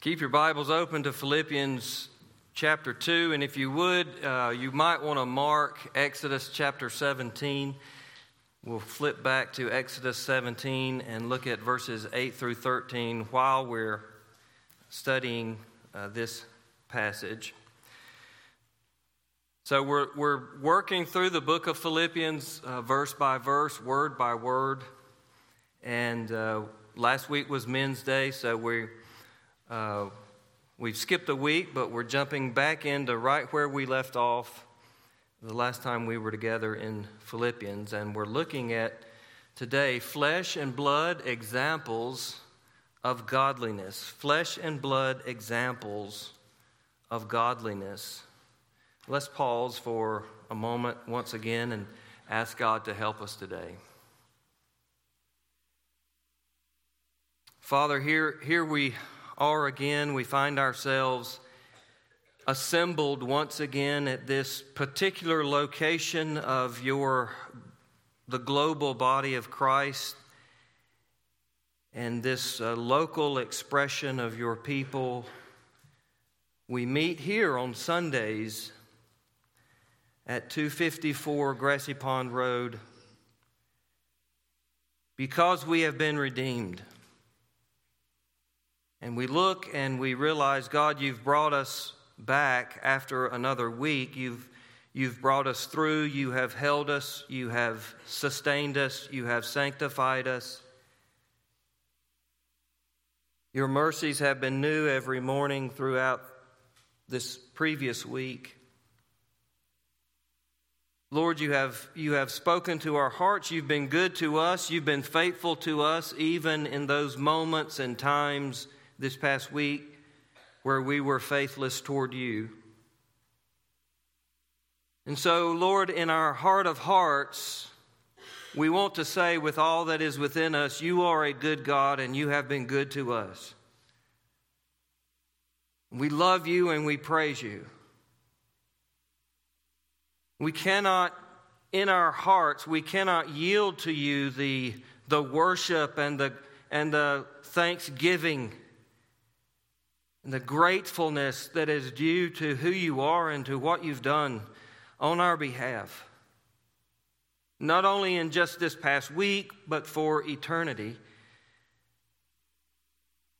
Keep your Bibles open to Philippians chapter 2, and if you would, uh, you might want to mark Exodus chapter 17. We'll flip back to Exodus 17 and look at verses 8 through 13 while we're studying uh, this passage. So, we're, we're working through the book of Philippians uh, verse by verse, word by word. And uh, last week was Men's Day, so we uh, we've skipped a week, but we're jumping back into right where we left off the last time we were together in Philippians, and we're looking at today flesh and blood examples of godliness. Flesh and blood examples of godliness. Let's pause for a moment once again and ask God to help us today. Father, here, here we are again. We find ourselves assembled once again at this particular location of your the global body of Christ and this uh, local expression of your people. We meet here on Sundays at 254 Grassy Pond Road because we have been redeemed. And we look and we realize, God, you've brought us back after another week. You've, you've brought us through. You have held us. You have sustained us. You have sanctified us. Your mercies have been new every morning throughout this previous week. Lord, you have, you have spoken to our hearts. You've been good to us. You've been faithful to us, even in those moments and times this past week where we were faithless toward you. And so, Lord, in our heart of hearts, we want to say with all that is within us, You are a good God and you have been good to us. We love you and we praise you. We cannot, in our hearts, we cannot yield to you the, the worship and the, and the thanksgiving and the gratefulness that is due to who you are and to what you've done on our behalf. Not only in just this past week, but for eternity.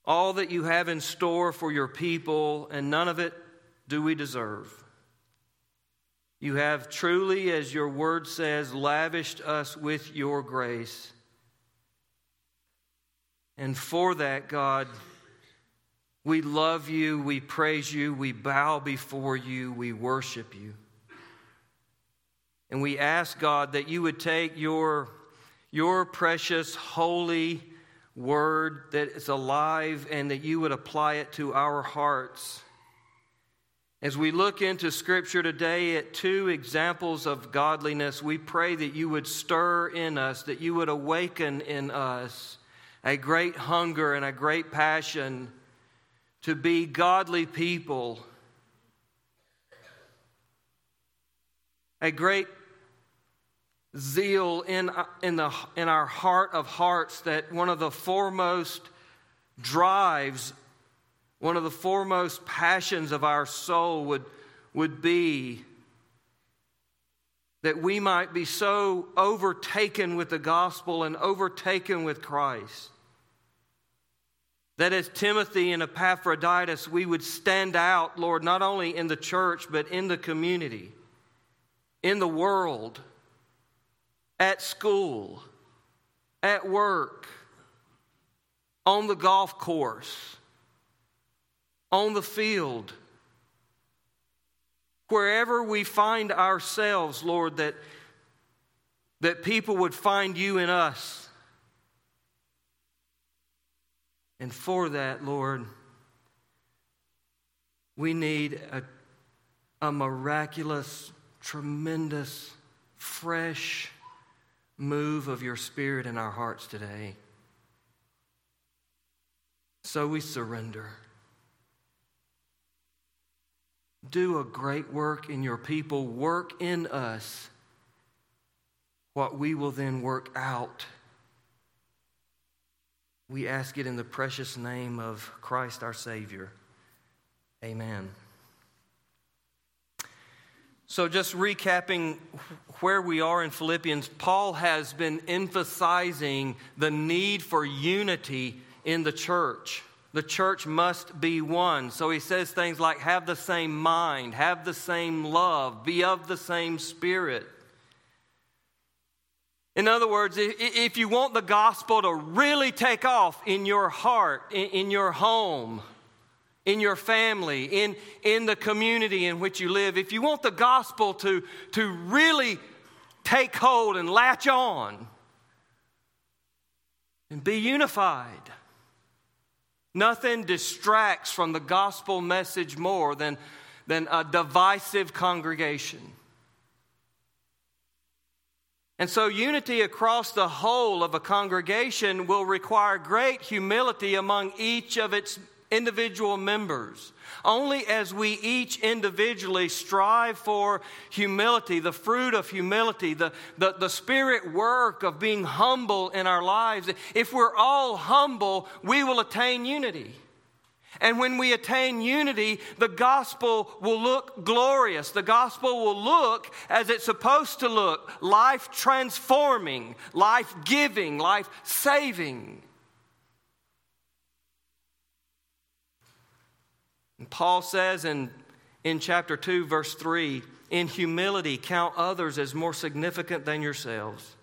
All that you have in store for your people, and none of it do we deserve. You have truly, as your word says, lavished us with your grace. And for that, God, we love you, we praise you, we bow before you, we worship you. And we ask, God, that you would take your, your precious, holy word that is alive and that you would apply it to our hearts. As we look into Scripture today at two examples of godliness, we pray that you would stir in us, that you would awaken in us a great hunger and a great passion to be godly people. A great zeal in, in, the, in our heart of hearts that one of the foremost drives, one of the foremost passions of our soul would, would be that we might be so overtaken with the gospel and overtaken with Christ that as Timothy and Epaphroditus, we would stand out, Lord, not only in the church, but in the community, in the world, at school, at work, on the golf course, on the field. Wherever we find ourselves, Lord, that, that people would find you in us And for that, Lord, we need a, a miraculous, tremendous, fresh move of your Spirit in our hearts today. So we surrender. Do a great work in your people, work in us what we will then work out We ask it in the precious name of Christ our Savior. Amen. So, just recapping where we are in Philippians, Paul has been emphasizing the need for unity in the church. The church must be one. So he says things like have the same mind, have the same love, be of the same spirit. In other words, if you want the gospel to really take off in your heart, in your home, in your family, in, in the community in which you live, if you want the gospel to, to really take hold and latch on and be unified, nothing distracts from the gospel message more than, than a divisive congregation. And so, unity across the whole of a congregation will require great humility among each of its individual members. Only as we each individually strive for humility, the fruit of humility, the, the, the spirit work of being humble in our lives, if we're all humble, we will attain unity. And when we attain unity, the gospel will look glorious. The gospel will look as it's supposed to look life transforming, life giving, life saving. And Paul says in, in chapter 2, verse 3 in humility, count others as more significant than yourselves.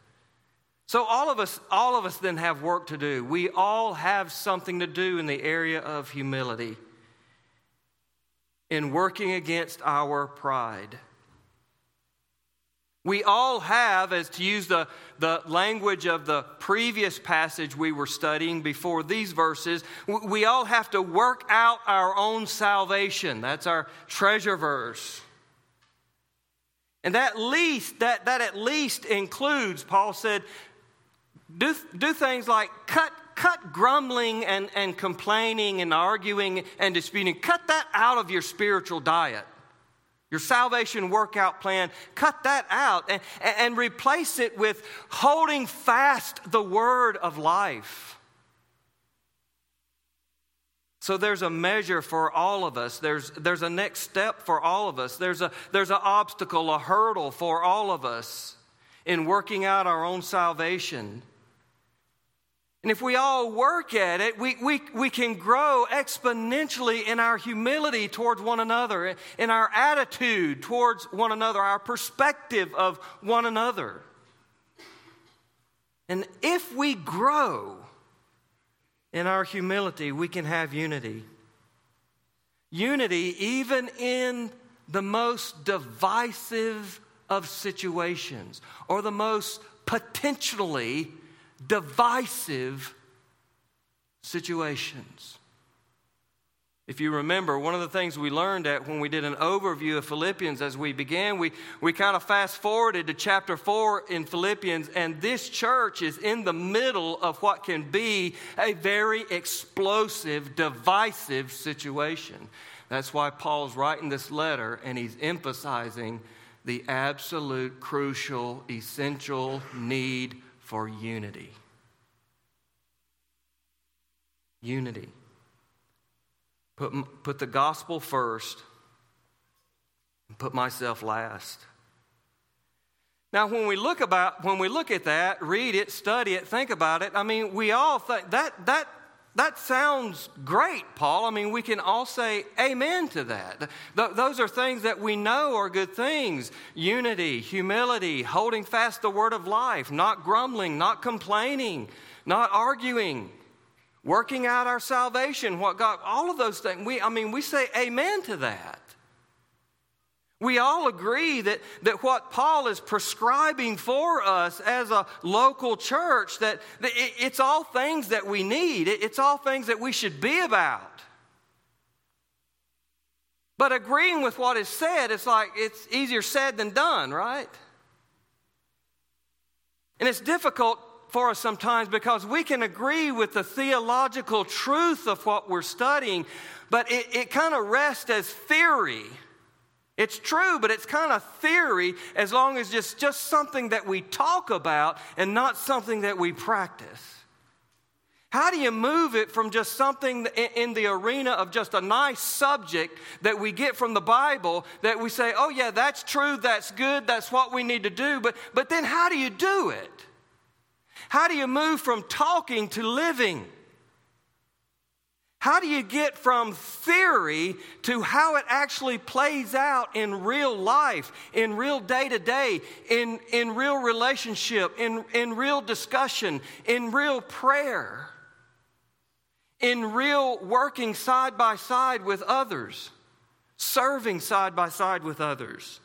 So all of us all of us then have work to do. We all have something to do in the area of humility in working against our pride. We all have, as to use the, the language of the previous passage we were studying before these verses, we all have to work out our own salvation. That's our treasure verse. And that least, that, that at least includes, Paul said, do, do things like cut, cut grumbling and, and complaining and arguing and disputing. Cut that out of your spiritual diet. Your salvation workout plan, cut that out and, and replace it with holding fast the word of life. So there's a measure for all of us. There's, there's a next step for all of us. There's, a, there's an obstacle, a hurdle for all of us in working out our own salvation. And if we all work at it, we, we, we can grow exponentially in our humility towards one another, in our attitude towards one another, our perspective of one another. And if we grow in our humility, we can have unity. Unity, even in the most divisive of situations or the most potentially divisive situations. If you remember, one of the things we learned at when we did an overview of Philippians as we began, we, we kind of fast forwarded to chapter 4 in Philippians, and this church is in the middle of what can be a very explosive, divisive situation. That's why Paul's writing this letter and he's emphasizing the absolute, crucial, essential need for unity. Unity. Put, put the gospel first and put myself last. Now, when we look about when we look at that, read it, study it, think about it. I mean, we all think that that that sounds great, Paul. I mean, we can all say amen to that. Th- those are things that we know are good things unity, humility, holding fast the word of life, not grumbling, not complaining, not arguing, working out our salvation, what God, all of those things. We, I mean, we say amen to that. We all agree that, that what Paul is prescribing for us as a local church, that, it, it's all things that we need. It, it's all things that we should be about. But agreeing with what is said, it's like it's easier said than done, right? And it's difficult for us sometimes because we can agree with the theological truth of what we're studying, but it, it kind of rests as theory. It's true, but it's kind of theory as long as it's just something that we talk about and not something that we practice. How do you move it from just something in the arena of just a nice subject that we get from the Bible that we say, oh, yeah, that's true, that's good, that's what we need to do, but, but then how do you do it? How do you move from talking to living? How do you get from theory to how it actually plays out in real life, in real day to day, in in real relationship, in, in real discussion, in real prayer, in real working side by side with others, serving side by side with others?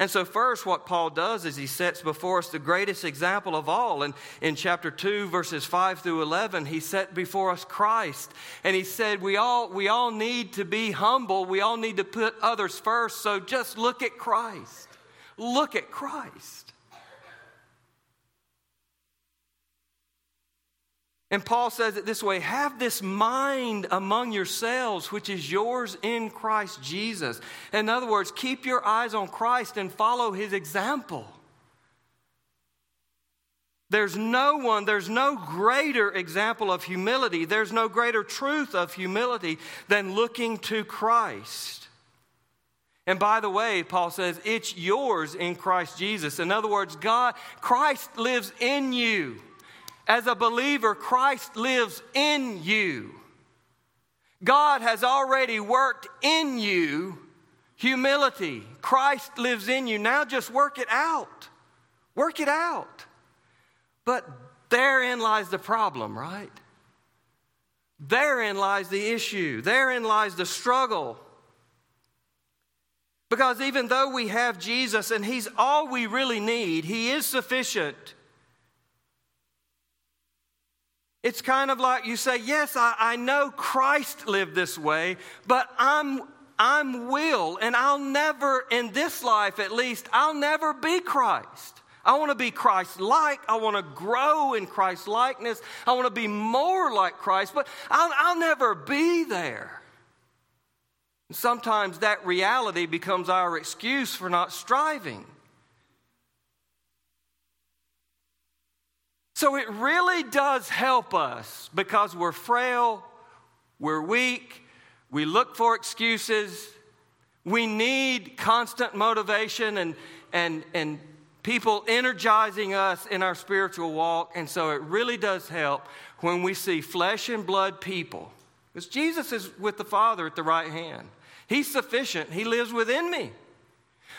And so, first, what Paul does is he sets before us the greatest example of all. And in chapter 2, verses 5 through 11, he set before us Christ. And he said, we all, we all need to be humble. We all need to put others first. So just look at Christ. Look at Christ. And Paul says it this way have this mind among yourselves, which is yours in Christ Jesus. In other words, keep your eyes on Christ and follow his example. There's no one, there's no greater example of humility, there's no greater truth of humility than looking to Christ. And by the way, Paul says, it's yours in Christ Jesus. In other words, God, Christ lives in you. As a believer, Christ lives in you. God has already worked in you humility. Christ lives in you. Now just work it out. Work it out. But therein lies the problem, right? Therein lies the issue. Therein lies the struggle. Because even though we have Jesus and He's all we really need, He is sufficient. It's kind of like you say, Yes, I, I know Christ lived this way, but I'm, I'm will, and I'll never, in this life at least, I'll never be Christ. I want to be Christ like. I want to grow in Christ likeness. I want to be more like Christ, but I'll, I'll never be there. Sometimes that reality becomes our excuse for not striving. So it really does help us because we're frail, we're weak, we look for excuses, we need constant motivation and, and, and people energizing us in our spiritual walk. And so it really does help when we see flesh and blood people. Because Jesus is with the Father at the right hand. He's sufficient, He lives within me.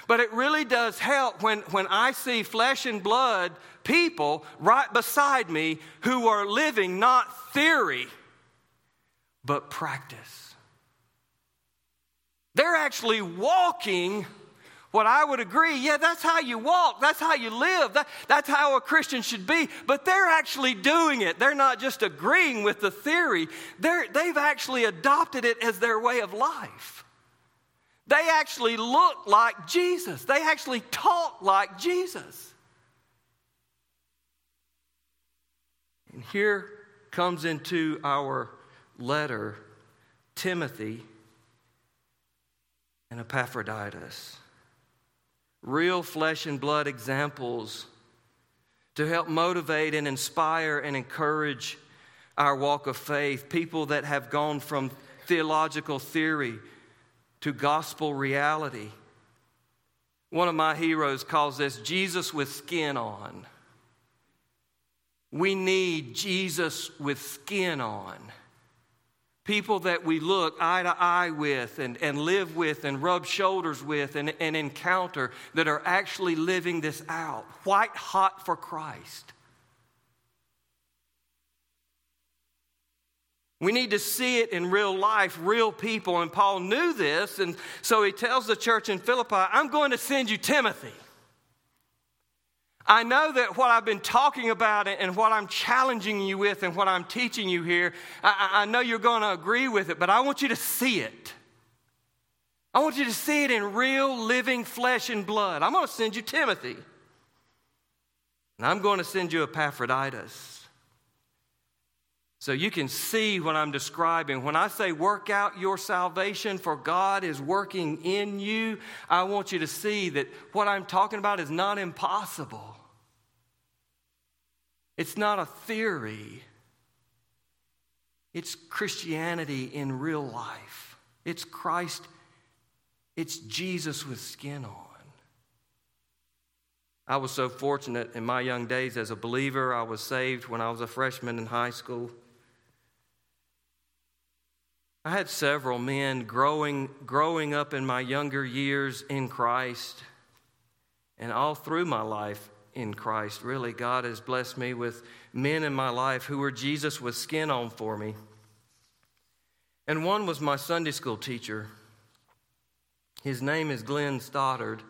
But it really does help when, when I see flesh and blood people right beside me who are living not theory, but practice. They're actually walking what I would agree, yeah, that's how you walk, that's how you live, that, that's how a Christian should be. But they're actually doing it. They're not just agreeing with the theory, they're, they've actually adopted it as their way of life. They actually look like Jesus, they actually talk like Jesus. And here comes into our letter Timothy and Epaphroditus. Real flesh and blood examples to help motivate and inspire and encourage our walk of faith. People that have gone from theological theory to gospel reality. One of my heroes calls this Jesus with skin on. We need Jesus with skin on. People that we look eye to eye with and, and live with and rub shoulders with and, and encounter that are actually living this out, white hot for Christ. We need to see it in real life, real people. And Paul knew this, and so he tells the church in Philippi, I'm going to send you Timothy. I know that what I've been talking about and what I'm challenging you with and what I'm teaching you here, I, I know you're going to agree with it, but I want you to see it. I want you to see it in real, living flesh and blood. I'm going to send you Timothy. And I'm going to send you Epaphroditus. So you can see what I'm describing. When I say work out your salvation, for God is working in you, I want you to see that what I'm talking about is not impossible. It's not a theory, It's Christianity in real life. It's Christ, it's Jesus with skin on. I was so fortunate in my young days as a believer. I was saved when I was a freshman in high school. I had several men growing, growing up in my younger years in Christ, and all through my life in Christ. Really, God has blessed me with men in my life who were Jesus with skin on for me. And one was my Sunday school teacher. His name is Glenn Stoddard.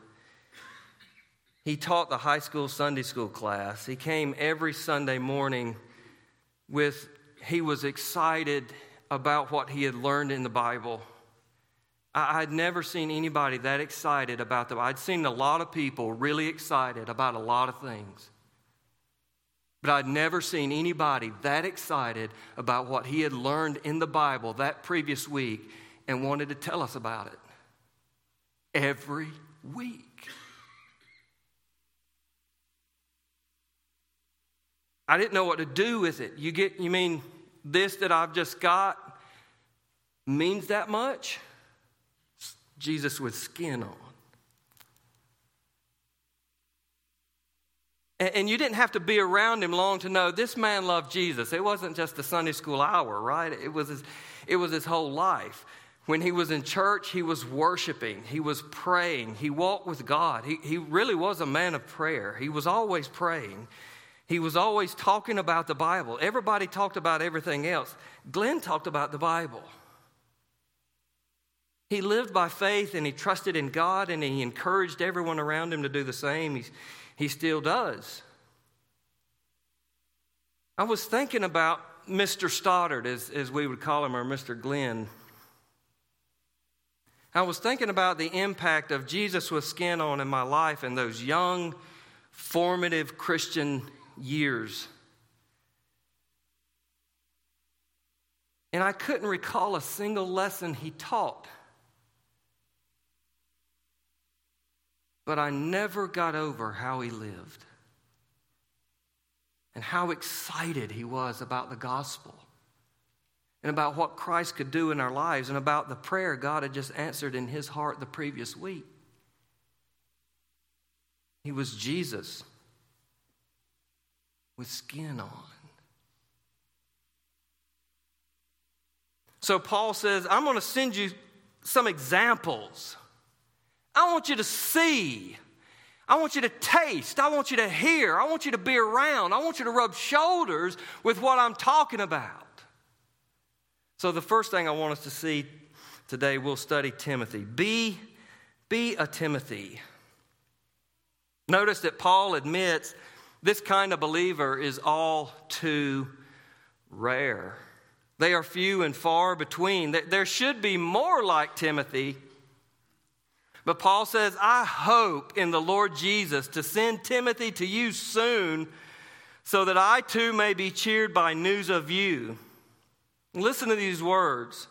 He taught the high school Sunday school class. He came every Sunday morning with, he was excited about what he had learned in the Bible. I, had never seen anybody that excited about them. I'd seen a lot of people really excited about a lot of things. But I'd never seen anybody that excited about what he had learned in the Bible that previous week and wanted to tell us about it every week. I didn't know what to do with it. You get you mean this that I've just got means that much? Jesus with skin on. And you didn't have to be around him long to know this man loved Jesus. It wasn't just the Sunday school hour, right? It was his, it was his whole life. When he was in church, he was worshiping, he was praying, he walked with God. He, he really was a man of prayer. He was always praying. He was always talking about the Bible. Everybody talked about everything else. Glenn talked about the Bible. He lived by faith and he trusted in God and he encouraged everyone around him to do the same. He's, he still does. I was thinking about Mr. Stoddard, as, as we would call him, or Mr. Glenn. I was thinking about the impact of Jesus with skin on in my life and those young, formative Christian years. And I couldn't recall a single lesson he taught. But I never got over how he lived and how excited he was about the gospel and about what Christ could do in our lives and about the prayer God had just answered in his heart the previous week. He was Jesus with skin on. So Paul says, I'm going to send you some examples. I want you to see. I want you to taste. I want you to hear. I want you to be around. I want you to rub shoulders with what I'm talking about. So, the first thing I want us to see today, we'll study Timothy. Be, be a Timothy. Notice that Paul admits this kind of believer is all too rare. They are few and far between. There should be more like Timothy. But Paul says, I hope in the Lord Jesus to send Timothy to you soon so that I too may be cheered by news of you. Listen to these words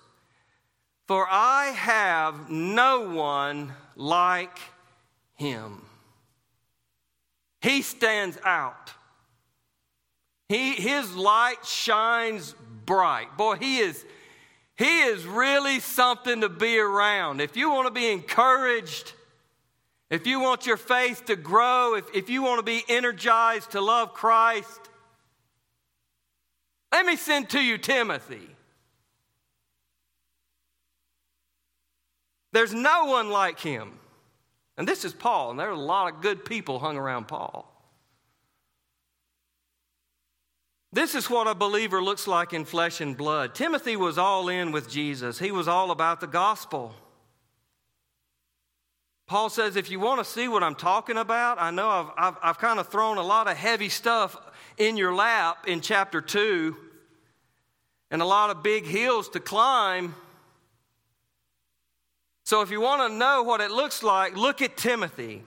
For I have no one like him. He stands out. He, his light shines bright. Boy, he is, he is really something to be around. If you want to be encouraged, if you want your faith to grow, if, if you want to be energized to love Christ, let me send to you Timothy. There's no one like him. And this is Paul, and there are a lot of good people hung around Paul. This is what a believer looks like in flesh and blood. Timothy was all in with Jesus, he was all about the gospel. Paul says, if you want to see what I'm talking about, I know I've, I've, I've kind of thrown a lot of heavy stuff in your lap in chapter 2 and a lot of big hills to climb. So, if you want to know what it looks like, look at Timothy.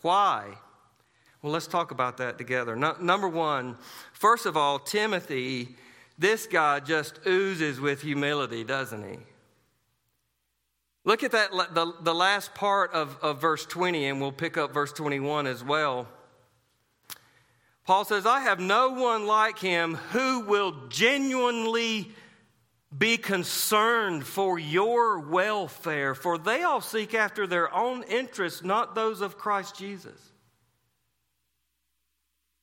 Why? Well, let's talk about that together. No, number one, first of all, Timothy, this guy just oozes with humility, doesn't he? Look at that, the, the last part of, of verse 20, and we'll pick up verse 21 as well. Paul says, I have no one like him who will genuinely be concerned for your welfare, for they all seek after their own interests, not those of Christ Jesus.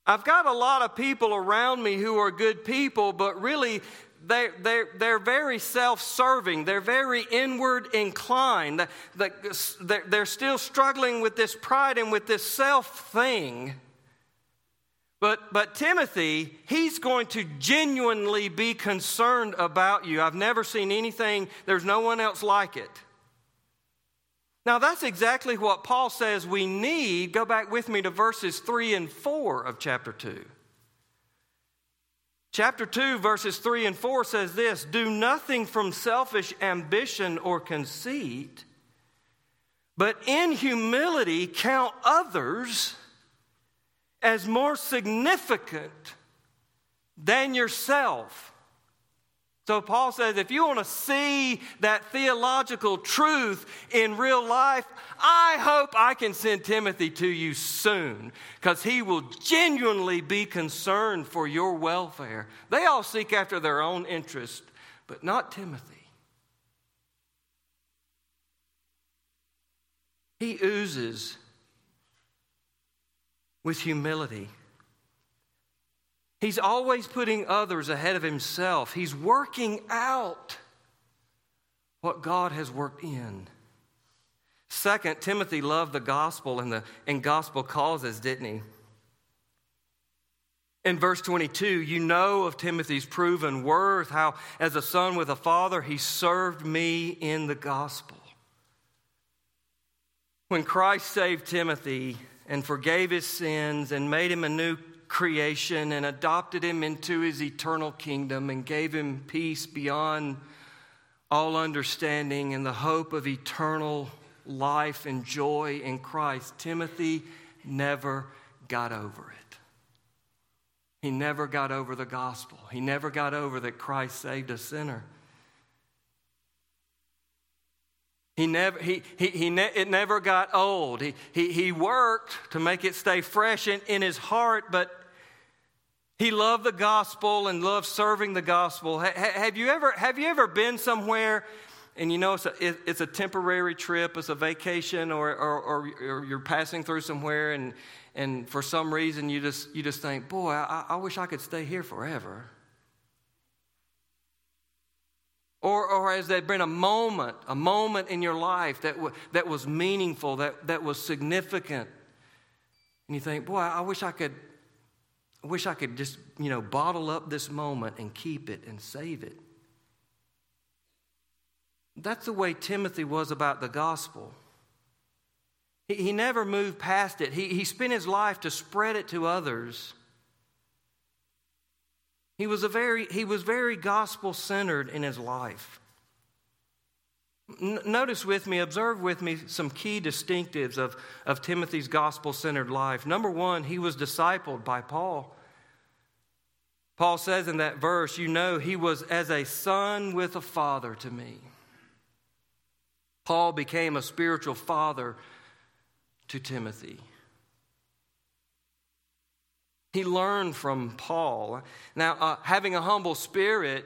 I've got a lot of people around me who are good people, but really they're, they're, they're very self serving. They're very inward inclined. They're still struggling with this pride and with this self thing. But, but Timothy, he's going to genuinely be concerned about you. I've never seen anything, there's no one else like it. Now, that's exactly what Paul says we need. Go back with me to verses 3 and 4 of chapter 2. Chapter 2, verses 3 and 4 says this Do nothing from selfish ambition or conceit, but in humility count others as more significant than yourself. So, Paul says if you want to see that theological truth in real life, I hope I can send Timothy to you soon because he will genuinely be concerned for your welfare. They all seek after their own interest, but not Timothy. He oozes with humility. He's always putting others ahead of himself. He's working out what God has worked in. Second, Timothy loved the gospel and, the, and gospel causes, didn't he? In verse 22, you know of Timothy's proven worth, how as a son with a father, he served me in the gospel. When Christ saved Timothy, and forgave his sins and made him a new creation and adopted him into his eternal kingdom and gave him peace beyond all understanding and the hope of eternal life and joy in Christ. Timothy never got over it. He never got over the gospel. He never got over that Christ saved a sinner. He never, he, he, he ne- it never got old. He, he, he worked to make it stay fresh in, in his heart, but he loved the gospel and loved serving the gospel. Ha, have, you ever, have you ever been somewhere and you know it's a, it, it's a temporary trip, it's a vacation, or, or, or, or, you're passing through somewhere and, and for some reason you just, you just think, boy, I, I wish I could stay here forever. Or, or has there been a moment, a moment in your life that, w- that was meaningful, that, that was significant? And you think, boy, I wish I could, I wish I could just, you know, bottle up this moment and keep it and save it. That's the way Timothy was about the gospel. He, he never moved past it. He, he spent his life to spread it to others. He was, a very, he was very gospel centered in his life. N- notice with me, observe with me some key distinctives of, of Timothy's gospel centered life. Number one, he was discipled by Paul. Paul says in that verse, You know, he was as a son with a father to me. Paul became a spiritual father to Timothy. He learned from Paul. Now, uh, having a humble spirit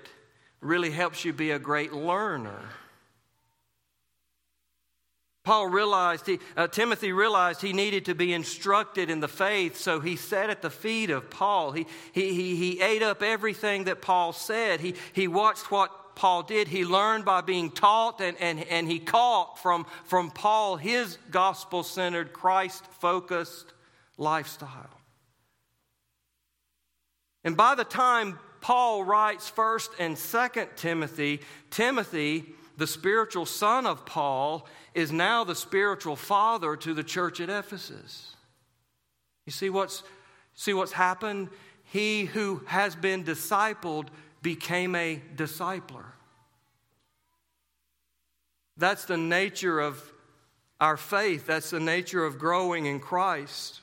really helps you be a great learner. Paul realized, he, uh, Timothy realized he needed to be instructed in the faith, so he sat at the feet of Paul. He, he, he, he ate up everything that Paul said. He, he watched what Paul did. He learned by being taught, and, and, and he caught from, from Paul his gospel centered, Christ focused lifestyle. And by the time Paul writes 1st and 2nd Timothy, Timothy, the spiritual son of Paul, is now the spiritual father to the church at Ephesus. You see what's, see what's happened? He who has been discipled became a discipler. That's the nature of our faith. That's the nature of growing in Christ.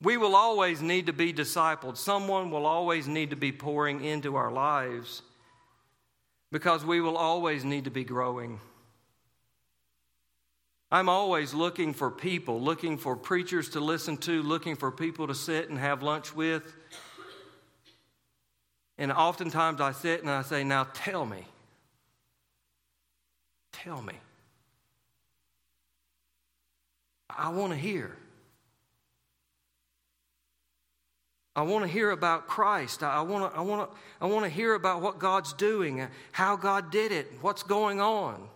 We will always need to be discipled. Someone will always need to be pouring into our lives because we will always need to be growing. I'm always looking for people, looking for preachers to listen to, looking for people to sit and have lunch with. And oftentimes I sit and I say, Now tell me. Tell me. I want to hear. I want to hear about Christ. I want to, I, want to, I want to hear about what God's doing, how God did it, what's going on.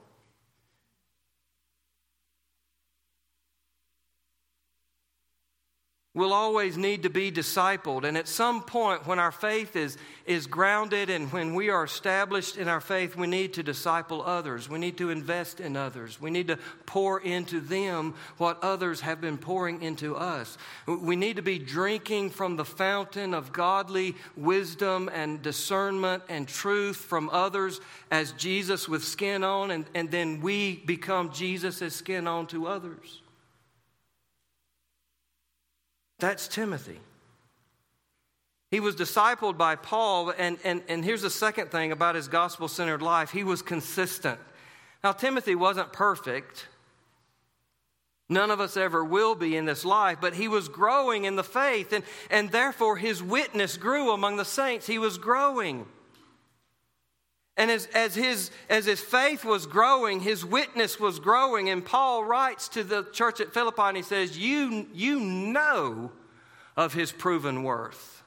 We'll always need to be discipled. And at some point, when our faith is, is grounded and when we are established in our faith, we need to disciple others. We need to invest in others. We need to pour into them what others have been pouring into us. We need to be drinking from the fountain of godly wisdom and discernment and truth from others as Jesus with skin on, and, and then we become Jesus skin on to others. That's Timothy. He was discipled by Paul, and, and, and here's the second thing about his gospel centered life he was consistent. Now, Timothy wasn't perfect. None of us ever will be in this life, but he was growing in the faith, and, and therefore his witness grew among the saints. He was growing. And as, as, his, as his faith was growing, his witness was growing. And Paul writes to the church at Philippi and he says, You, you know of his proven worth.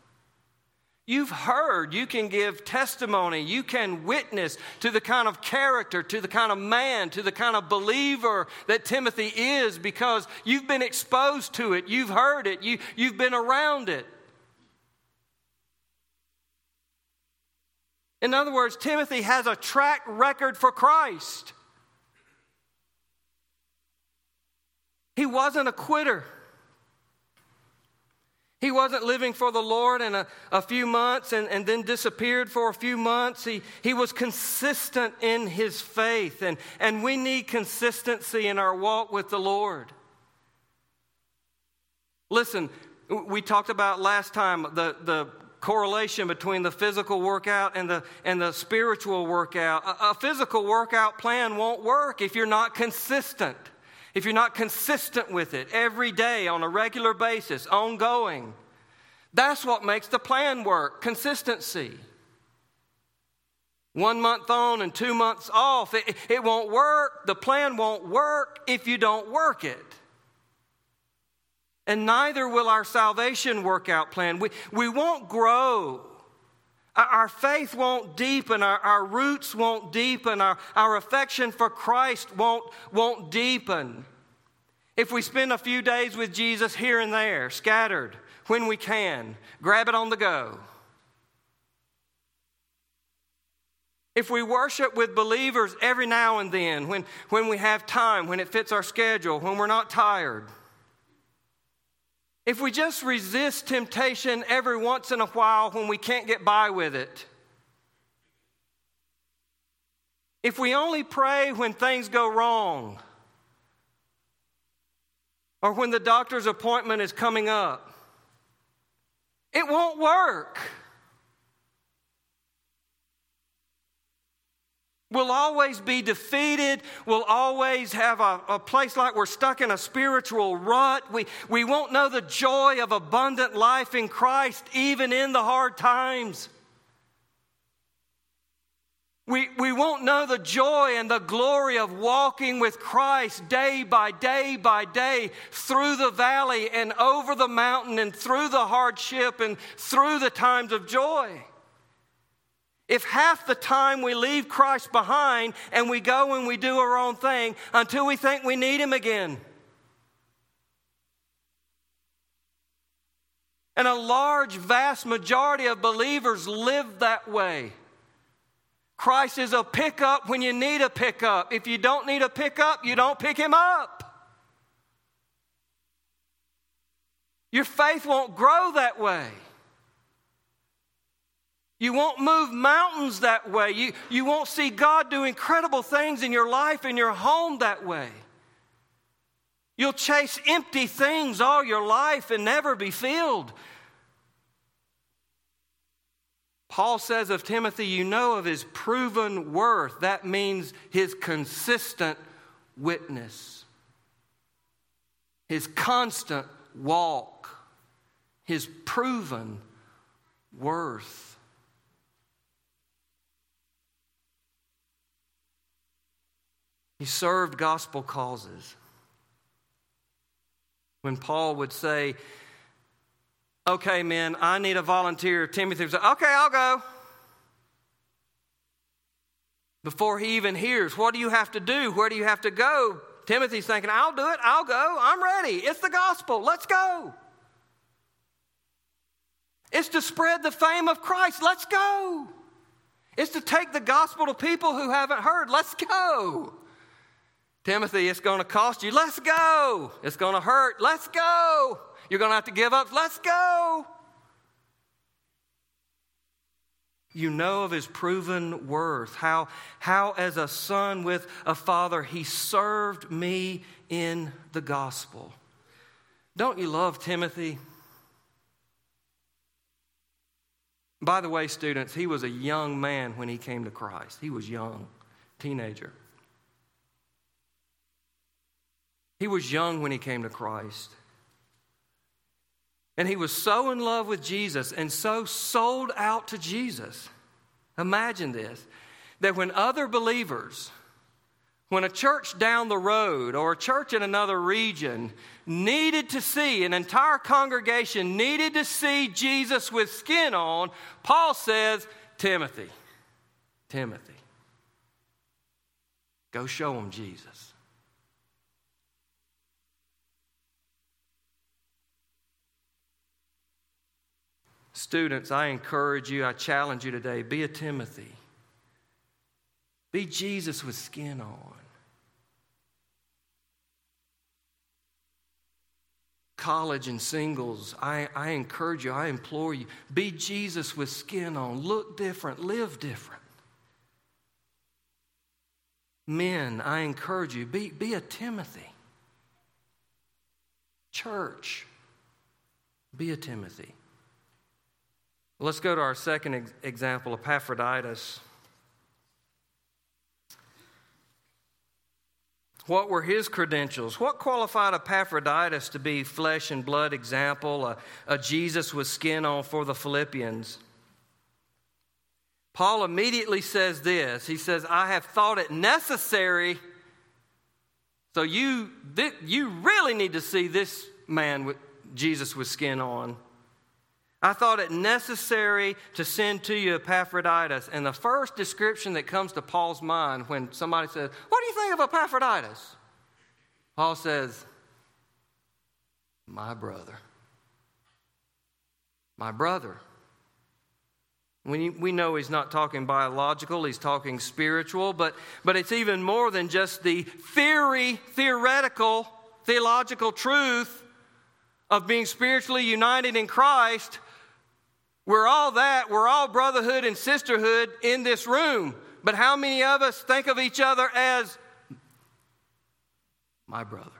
You've heard, you can give testimony, you can witness to the kind of character, to the kind of man, to the kind of believer that Timothy is because you've been exposed to it, you've heard it, you, you've been around it. In other words, Timothy has a track record for Christ. He wasn't a quitter. He wasn't living for the Lord in a, a few months and, and then disappeared for a few months. He, he was consistent in his faith, and, and we need consistency in our walk with the Lord. Listen, we talked about last time the, the correlation between the physical workout and the, and the spiritual workout. A, a physical workout plan won't work if you're not consistent. If you're not consistent with it every day on a regular basis, ongoing, that's what makes the plan work consistency. One month on and two months off, it, it won't work. The plan won't work if you don't work it and neither will our salvation workout plan. We, we won't grow. Our faith won't deepen, our, our roots won't deepen, our, our affection for Christ won't, won't deepen. If we spend a few days with Jesus here and there, scattered when we can, grab it on the go. If we worship with believers every now and then, when, when we have time, when it fits our schedule, when we're not tired, if we just resist temptation every once in a while when we can't get by with it, if we only pray when things go wrong, or when the doctor's appointment is coming up, it won't work. We'll always be defeated. We'll always have a, a, place like we're stuck in a spiritual rut. We, we won't know the joy of abundant life in Christ, even in the hard times. We, we won't know the joy and the glory of walking with Christ day by day by day through the valley and over the mountain and through the hardship and through the times of joy. If half the time we leave Christ behind and we go and we do our own thing until we think we need Him again. And a large, vast majority of believers live that way. Christ is a pickup when you need a pickup. If you don't need a pickup, you don't pick Him up. Your faith won't grow that way. You won't move mountains that way. You, you won't see God do incredible things in your life and your home that way. You'll chase empty things all your life and never be filled. Paul says of Timothy, you know of his proven worth. That means his consistent witness. his constant walk, his proven worth. He served gospel causes. When Paul would say, Okay, men, I need a volunteer, Timothy would say, Okay, I'll go. Before he even hears, What do you have to do? Where do you have to go? Timothy's thinking, I'll do it. I'll go. I'm ready. It's the gospel. Let's go. It's to spread the fame of Christ. Let's go. It's to take the gospel to people who haven't heard. Let's go. Timothy, it's going to cost you. Let's go. It's going to hurt. Let's go. You're going to have to give up. Let's go. You know of his proven worth, how, how as a son with a father, he served me in the gospel. Don't you love Timothy? By the way, students, he was a young man when he came to Christ. He was young, teenager. He was young when he came to Christ. And he was so in love with Jesus and so sold out to Jesus. Imagine this that when other believers, when a church down the road or a church in another region needed to see, an entire congregation needed to see Jesus with skin on, Paul says, Timothy, Timothy, go show them Jesus. Students, I encourage you, I challenge you today be a Timothy. Be Jesus with skin on. College and singles, I, I encourage you, I implore you, be Jesus with skin on. Look different, live different. Men, I encourage you, be, be a Timothy. Church, be a Timothy. Let's go to our second ex- example, Epaphroditus. What were his credentials? What qualified Epaphroditus to be flesh and blood example, a, a Jesus with skin on for the Philippians? Paul immediately says this. He says, I have thought it necessary. So you, you really need to see this man with Jesus with skin on. I thought it necessary to send to you Epaphroditus. And the first description that comes to Paul's mind when somebody says, What do you think of Epaphroditus? Paul says, My brother. My brother. We, we know he's not talking biological, he's talking spiritual, but, but it's even more than just the theory, theoretical, theological truth of being spiritually united in Christ. We're all that. We're all brotherhood and sisterhood in this room. But how many of us think of each other as my brother?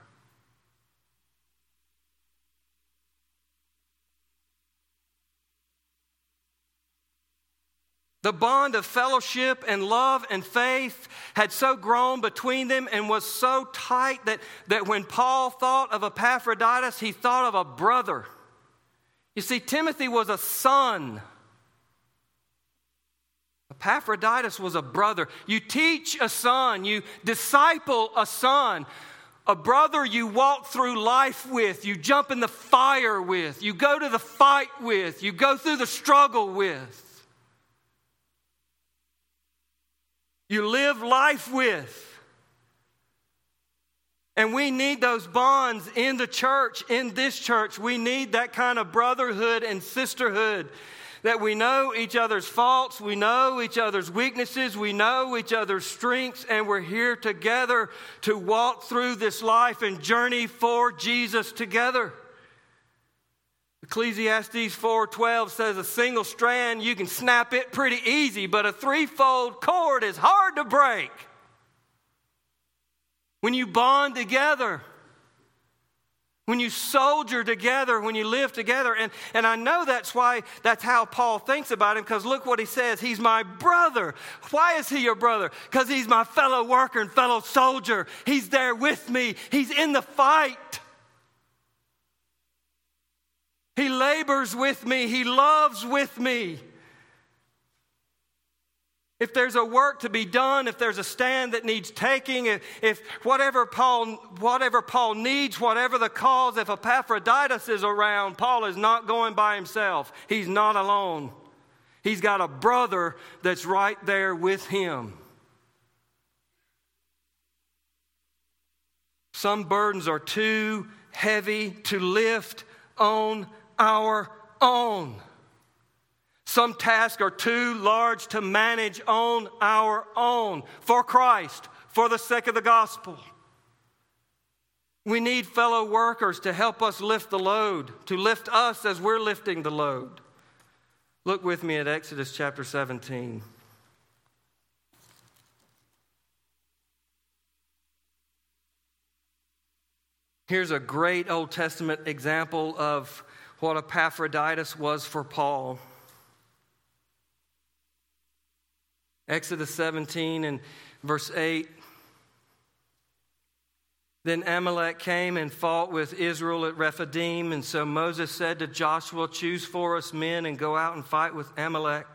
The bond of fellowship and love and faith had so grown between them and was so tight that, that when Paul thought of Epaphroditus, he thought of a brother. You see, Timothy was a son. Epaphroditus was a brother. You teach a son, you disciple a son. A brother you walk through life with, you jump in the fire with, you go to the fight with, you go through the struggle with. You live life with. And we need those bonds in the church, in this church. We need that kind of brotherhood and sisterhood that we know each other's faults, we know each other's weaknesses, we know each other's strengths, and we're here together to walk through this life and journey for Jesus together. Ecclesiastes 4:12 says a single strand you can snap it pretty easy, but a threefold cord is hard to break when you bond together, when you soldier together, when you live together. And, and I know that's why that's how Paul thinks about him, because look what he says. He's my brother. Why is he your brother? Because he's my fellow worker and fellow soldier. He's there with me, he's in the fight. He labors with me, He loves with me. If there's a work to be done, if there's a stand that needs taking, if, if, whatever, Paul, whatever Paul needs, whatever the cause, if Epaphroditus is around, Paul is not going by himself. He's not alone. He's got a brother that's right there with him. Some burdens are too heavy to lift on our own. Some tasks are too large to manage on our own for Christ, for the sake of the gospel. We need fellow workers to help us lift the load, to lift us as we're lifting the load. Look with me at Exodus chapter 17. Here's a great Old Testament example of what Epaphroditus was for Paul. Exodus 17 and verse 8. Then Amalek came and fought with Israel at Rephidim. And so Moses said to Joshua, Choose for us men and go out and fight with Amalek.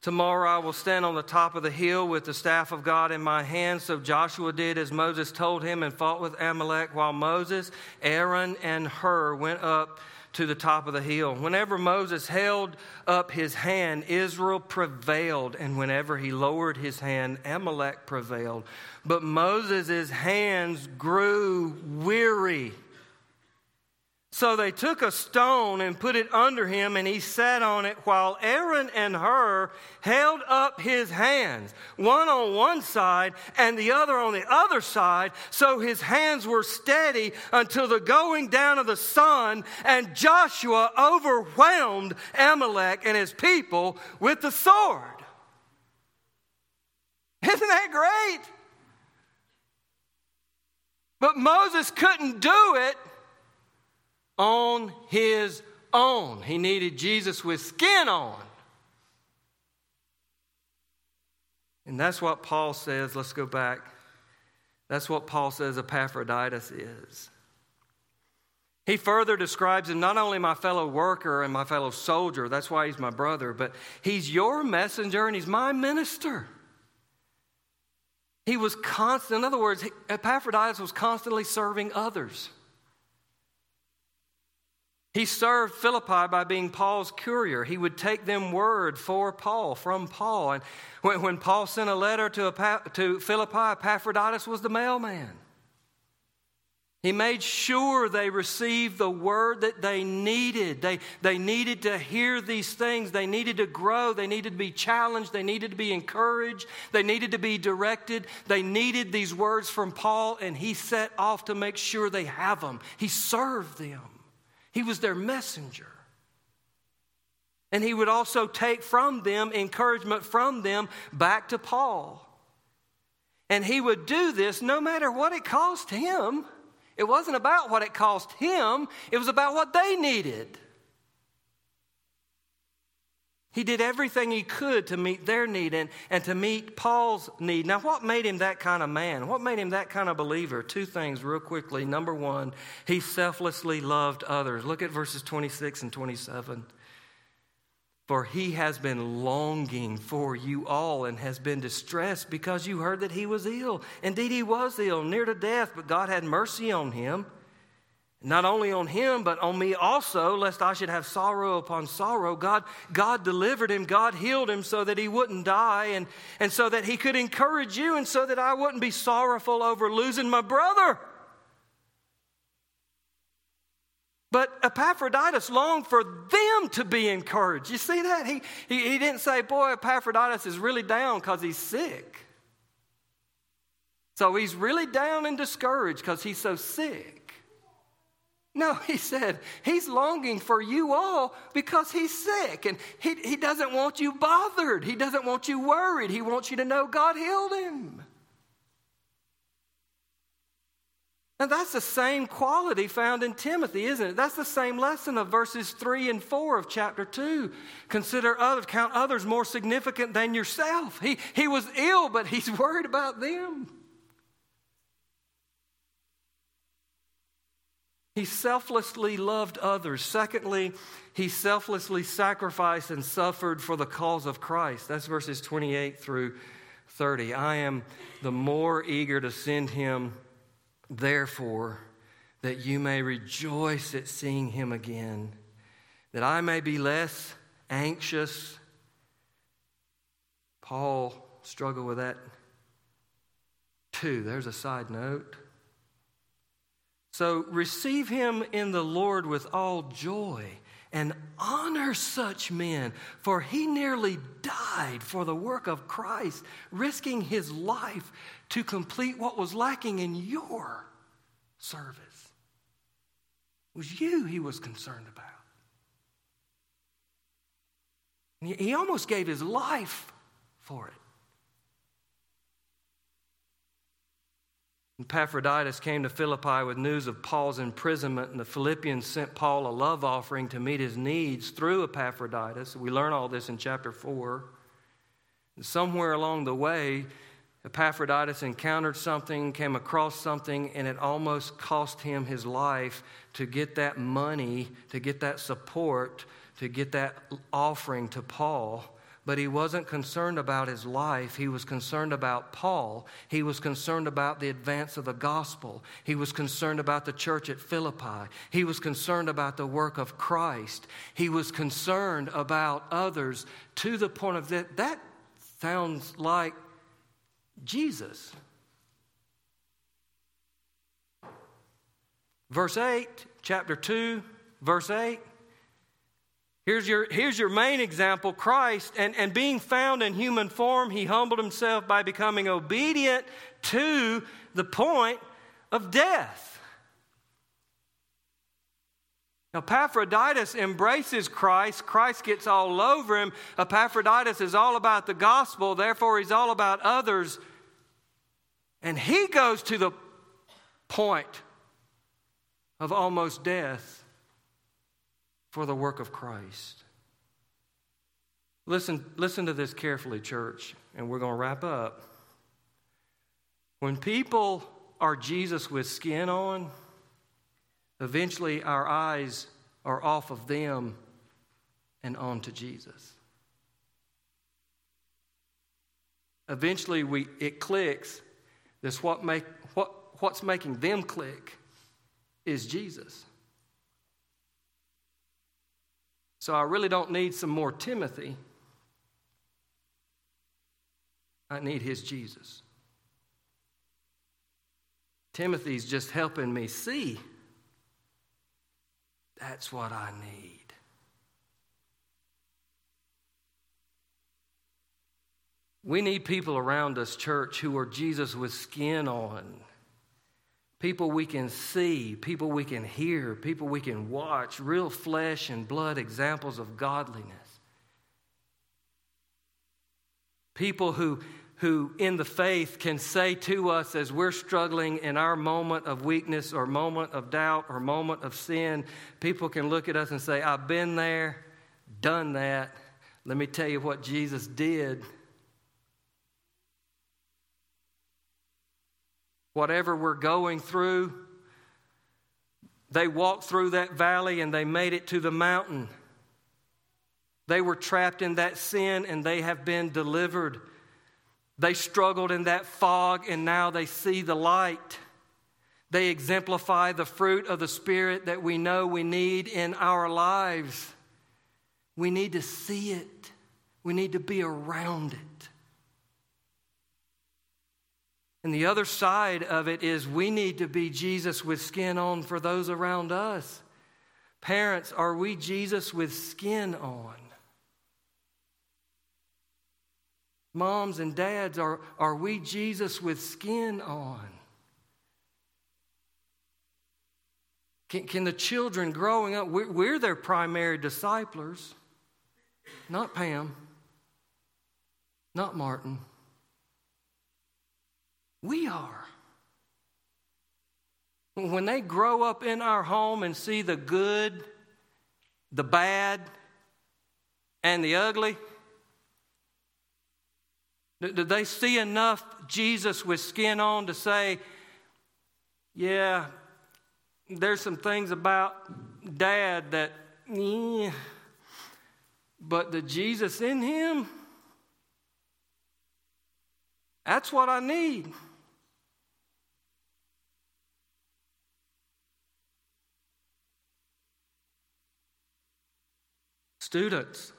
Tomorrow I will stand on the top of the hill with the staff of God in my hand. So Joshua did as Moses told him and fought with Amalek, while Moses, Aaron, and Hur went up to the top of the hill. Whenever Moses held up his hand, Israel prevailed, and whenever he lowered his hand, Amalek prevailed. But Moses' hands grew weary. So they took a stone and put it under him, and he sat on it while Aaron and Hur held up his hands, one on one side and the other on the other side, so his hands were steady until the going down of the sun, and Joshua overwhelmed Amalek and his people with the sword. Isn't that great? But Moses couldn't do it on his own. He needed Jesus with skin on. And that's what Paul says. Let's go back. That's what Paul says Epaphroditus is. He further describes him not only my fellow worker and my fellow soldier, that's why he's my brother, but he's your messenger and he's my minister. He was constant, in other words, Epaphroditus was constantly serving others. He served Philippi by being Paul's courier. He would take them word for Paul, from Paul. And when, when Paul sent a letter to, to Philippi, Epaphroditus was the mailman. He made sure they received the word that they needed. They, they needed to hear these things. They needed to grow. They needed to be challenged. They needed to be encouraged. They needed to be directed. They needed these words from Paul, and he set off to make sure they have them. He served them. He was their messenger. And he would also take from them encouragement from them back to Paul. And he would do this no matter what it cost him. It wasn't about what it cost him, it was about what they needed. He did everything he could to meet their need and, and to meet Paul's need. Now, what made him that kind of man? What made him that kind of believer? Two things, real quickly. Number one, he selflessly loved others. Look at verses 26 and 27. For he has been longing for you all and has been distressed because you heard that he was ill. Indeed, he was ill, near to death, but God had mercy on him not only on him, but on me also, lest I should have sorrow upon sorrow. God, God delivered him, God healed him so that he wouldn't die, and, and so that he could encourage you, and so that I wouldn't be sorrowful over losing my brother. But Epaphroditus longed for them to be encouraged. You see that? He, he, he didn't say, Boy, Epaphroditus is really down because he's sick. So he's really down and discouraged because he's so sick. No, he said, he's longing for you all because he's sick and he, he doesn't want you bothered. He doesn't want you worried. He wants you to know God healed him. And that's the same quality found in Timothy, isn't it? That's the same lesson of verses 3 and 4 of chapter 2. Consider others, count others more significant than yourself. He, he was ill, but he's worried about them. He selflessly loved others. Secondly, he selflessly sacrificed and suffered for the cause of Christ. That's verses 28 through 30. I am the more eager to send him, therefore, that you may rejoice at seeing him again, that I may be less anxious. Paul struggled with that too. There's a side note. So receive him in the Lord with all joy and honor such men, for he nearly died for the work of Christ, risking his life to complete what was lacking in your service. It was you he was concerned about. He almost gave his life for it. Epaphroditus came to Philippi with news of Paul's imprisonment, and the Philippians sent Paul a love offering to meet his needs through Epaphroditus. We learn all this in chapter 4. And somewhere along the way, Epaphroditus encountered something, came across something, and it almost cost him his life to get that money, to get that support, to get that offering to Paul but he wasn't concerned about his life. He was concerned about Paul. He was concerned about the advance of the gospel. He was concerned about the church at Philippi. He was concerned about the work of Christ. He was concerned about others to the point of that. That sounds like Jesus. Verse 8, chapter 2, verse 8. Here's your, here's your main example Christ. And, and being found in human form, he humbled himself by becoming obedient to the point of death. Now, Epaphroditus embraces Christ. Christ gets all over him. Epaphroditus is all about the gospel, therefore, he's all about others. And he goes to the point of almost death for the work of Christ. Listen, listen to this carefully, church, and we're going to wrap up. When people are Jesus with skin on, eventually our eyes are off of them and onto Jesus. Eventually we, it clicks. This what make, what, what's making them click is Jesus. So I really don't need some more Timothy. I need his Jesus. Timothy's just helping me see. That's what I need. We need people around us, church, who are Jesus with skin on people we can see, people we can hear, people we can watch, real flesh and blood examples of godliness. People who, who in the faith can say to us as we're struggling in our moment of weakness or moment of doubt or moment of sin, people can look at us and say, I've been there, done that. Let me tell you what Jesus did. Whatever we're going through. They walked through that valley and they made it to the mountain. They were trapped in that sin and they have been delivered. They struggled in that fog and now they see the light. They exemplify the fruit of the Spirit that we know we need in our lives. We need to see it, we need to be around it. And the other side of it is we need to be Jesus with skin on for those around us. Parents, are we Jesus with skin on? Moms and dads, are, are we Jesus with skin on? Can, can the children growing up, we're, we're their primary disciplers, not Pam, not Martin. We are. When they grow up in our home and see the good, the bad, and the ugly, do they see enough Jesus with skin on to say, yeah, there's some things about dad that, yeah, but the Jesus in him, that's what I need. Students,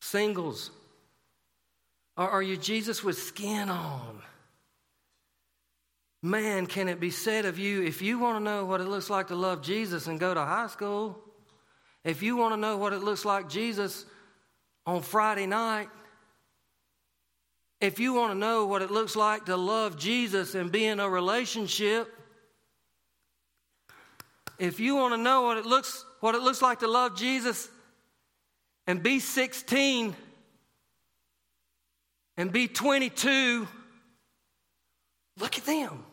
singles, are you Jesus with skin on? Man, can it be said of you, if you want to know what it looks like to love Jesus and go to high school, if you want to know what it looks like Jesus on Friday night, if you want to know what it looks like to love Jesus and be in a relationship, if you want to know what it looks what it looks like to love Jesus and be 16 and be 22, look at them.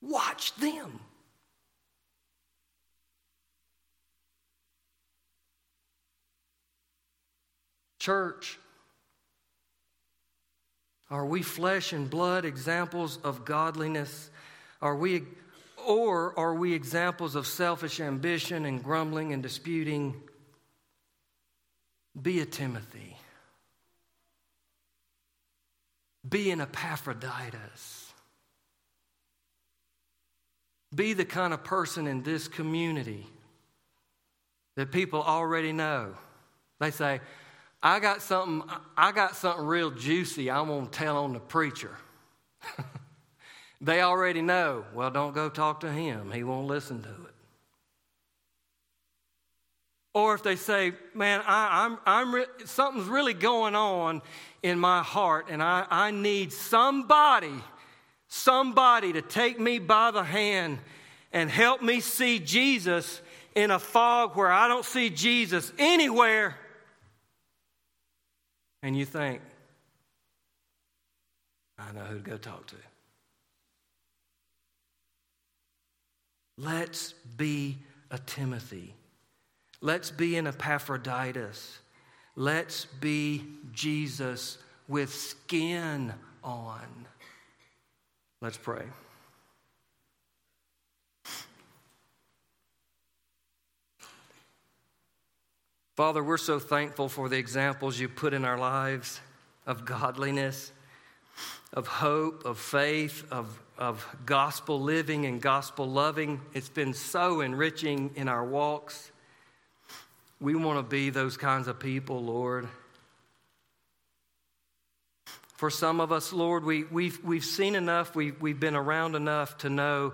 Watch them. Church, are we flesh and blood examples of godliness? Are we or are we examples of selfish ambition and grumbling and disputing? Be a Timothy. Be an Epaphroditus. Be the kind of person in this community that people already know. They say, I got something, I got something real juicy I'm to tell on the preacher. they already know, well, don't go talk to him. He won't listen to it. Or if they say, man, I, am I'm, I'm re- something's really going on in my heart, and I, I need somebody, somebody to take me by the hand and help me see Jesus in a fog where I don't see Jesus anywhere. And you think, I know who to go talk to. Let's be a Timothy. Let's be an Epaphroditus. Let's be Jesus with skin on. Let's pray. Father, we're so thankful for the examples you put in our lives of godliness, of hope, of faith, of, of gospel living and gospel loving. It's been so enriching in our walks. We want to be those kinds of people, Lord. For some of us, Lord, we, we've, we've seen enough, we, we've been around enough to know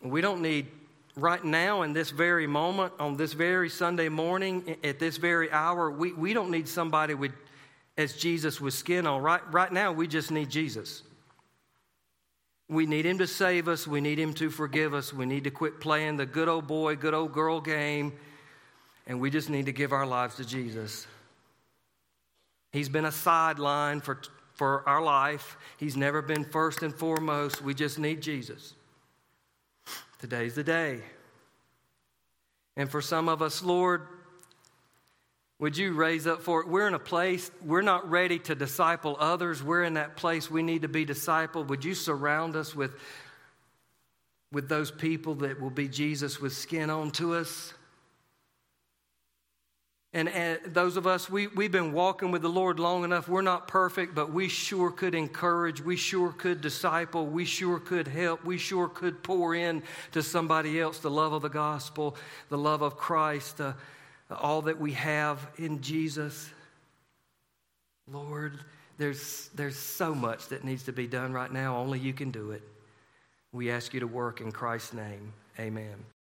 we don't need, right now, in this very moment, on this very Sunday morning, at this very hour, we, we don't need somebody with, as Jesus with skin on. Right, right now, we just need Jesus. We need Him to save us. We need Him to forgive us. We need to quit playing the good old boy, good old girl game and we just need to give our lives to Jesus. He's been a sideline for, for our life, He's never been first and foremost. We just need Jesus. Today's the day. And for some of us, Lord, would you raise up for it? We're in a place, we're not ready to disciple others. We're in that place we need to be discipled. Would you surround us with, with those people that will be Jesus with skin on to us? And, and, those of us, we, we've been walking with the Lord long enough. We're not perfect, but we sure could encourage. We sure could disciple. We sure could help. We sure could pour in to somebody else the love of the gospel, the love of Christ, uh, all that we have in Jesus. Lord, there's, there's so much that needs to be done right now. Only you can do it. We ask you to work in Christ's name. Amen.